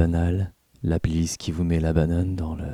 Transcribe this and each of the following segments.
banal, la playlist qui vous met la banane dans le...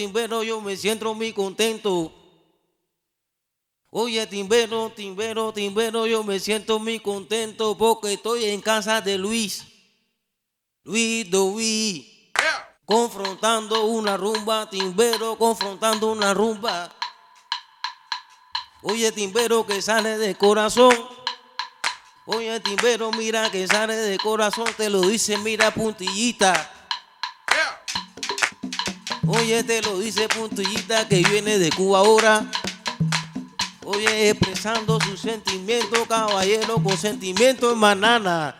timbero, timbero, yo me siento muy contento. Oye, timbero, timbero, timbero, yo me siento muy contento porque estoy en casa de Luis. Luis Dovi. Confrontando una rumba, timbero, confrontando una rumba. Oye, timbero que sale de corazón. Oye, timbero, mira que sale de corazón, te lo dice, mira, puntillita. Oye, te lo dice puntillita que viene de Cuba ahora. Oye, expresando su sentimiento, caballero, con sentimiento en banana.